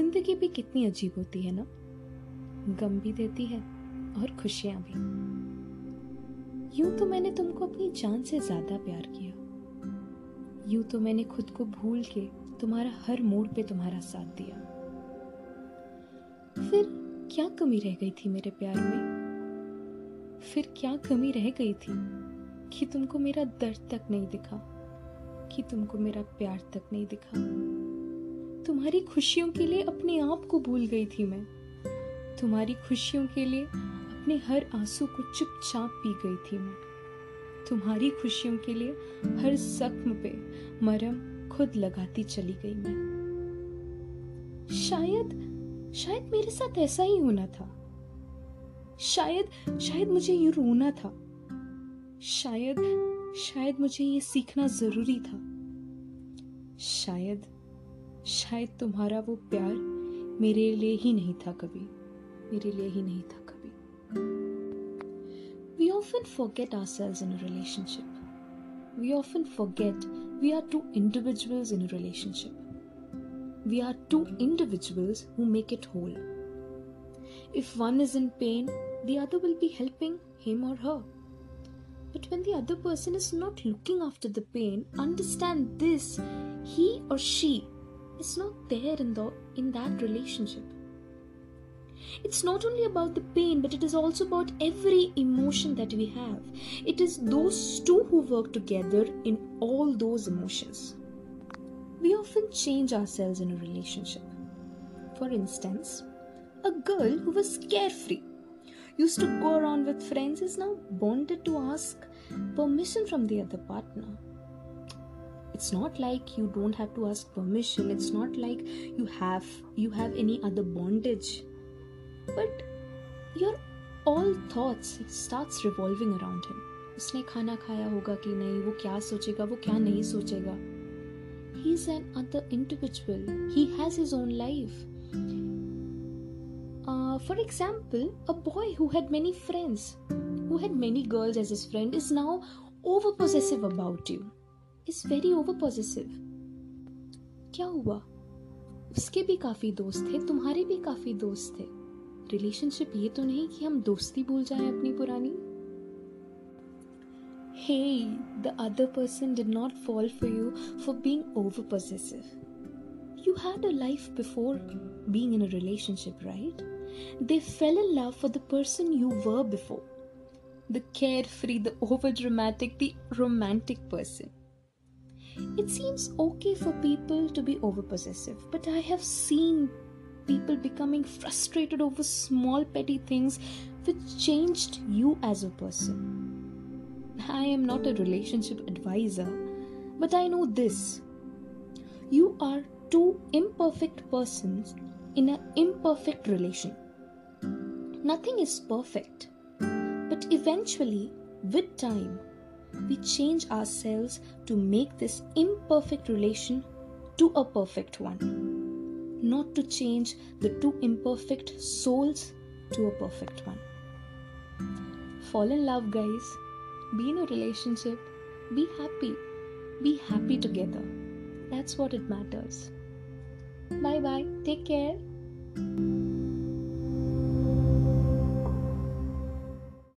ज़िंदगी भी कितनी अजीब होती है ना? गम भी देती है और खुशियाँ भी। यूँ तो मैंने तुमको अपनी जान से ज़्यादा प्यार किया। यूँ तो मैंने खुद को भूल के तुम्हारा हर मोड़ पे तुम्हारा साथ दिया। फिर क्या कमी रह गई थी मेरे प्यार में? फिर क्या कमी रह गई थी कि तुमको मेरा दर्द तक नहीं दिखा, कि तुमको मेरा प्यार तक नहीं दिखा? तुम्हारी खुशियों के लिए अपने आप को भूल गई थी मैं। तुम्हारी खुशियों के लिए अपने हर आँसू को चुपचाप पी गई थी मैं। तुम्हारी खुशियों के लिए हर जख्म पे मरम खुद लगाती चली गई मैं। शायद शायद मेरे साथ ऐसा ही होना था। शायद शायद मुझे यूँ रोना था। शायद शायद मुझे ये सीखना ज़रूरी था। शायद शायद तुम्हारा वो प्यार मेरे लिए ही नहीं था कभी मेरे लिए ही नहीं था कभी often forget ourselves in a relationship. We often forget we are two individuals in a relationship. We are two individuals who make it whole. If one is in pain, the other will be helping him or her. But when the other person is not looking after the pain, understand this he or she is not there in, the, in that relationship. It's not only about the pain, but it is also about every emotion that we have. It is those two who work together in all those emotions. We often change ourselves in a relationship. For instance, a girl who was carefree used to go around with friends is now bonded to ask permission from the other partner It's not like you don't have to ask permission. It's not like you have you have any other bondage. But your all thoughts starts revolving around him. उसने खाना खाया होगा कि नहीं वो क्या सोचेगा वो क्या नहीं सोचेगा He is an other individual. He has his own life. Uh, for example, a boy who had many friends, who had many girls as his friend, is now over possessive about is very over positive क्या हुआ? उसके भी काफ़ी दोस्त थे, तुम्हारे भी काफ़ी दोस्त थे। रिलेशनशिप ये तो नहीं कि हम दोस्ती भूल जाए अपनी पुरानी। Hey the other person did not fall for you for being over positive you had a life before being in relationship right they fell in love for the person you were before the carefree the over dramatic the romantic person It seems okay for people to be overpossessive, but I have seen people becoming frustrated over small petty things which changed you as a person. I am not a relationship advisor, but I know this. You are two imperfect persons in an imperfect relation. Nothing is perfect, but eventually, with time, we change ourselves to make this imperfect relation to a perfect one, not to change the two imperfect souls to a perfect one. Fall in love, guys be in a relationship, be happy, be happy together. That's what it matters. Bye bye, take care.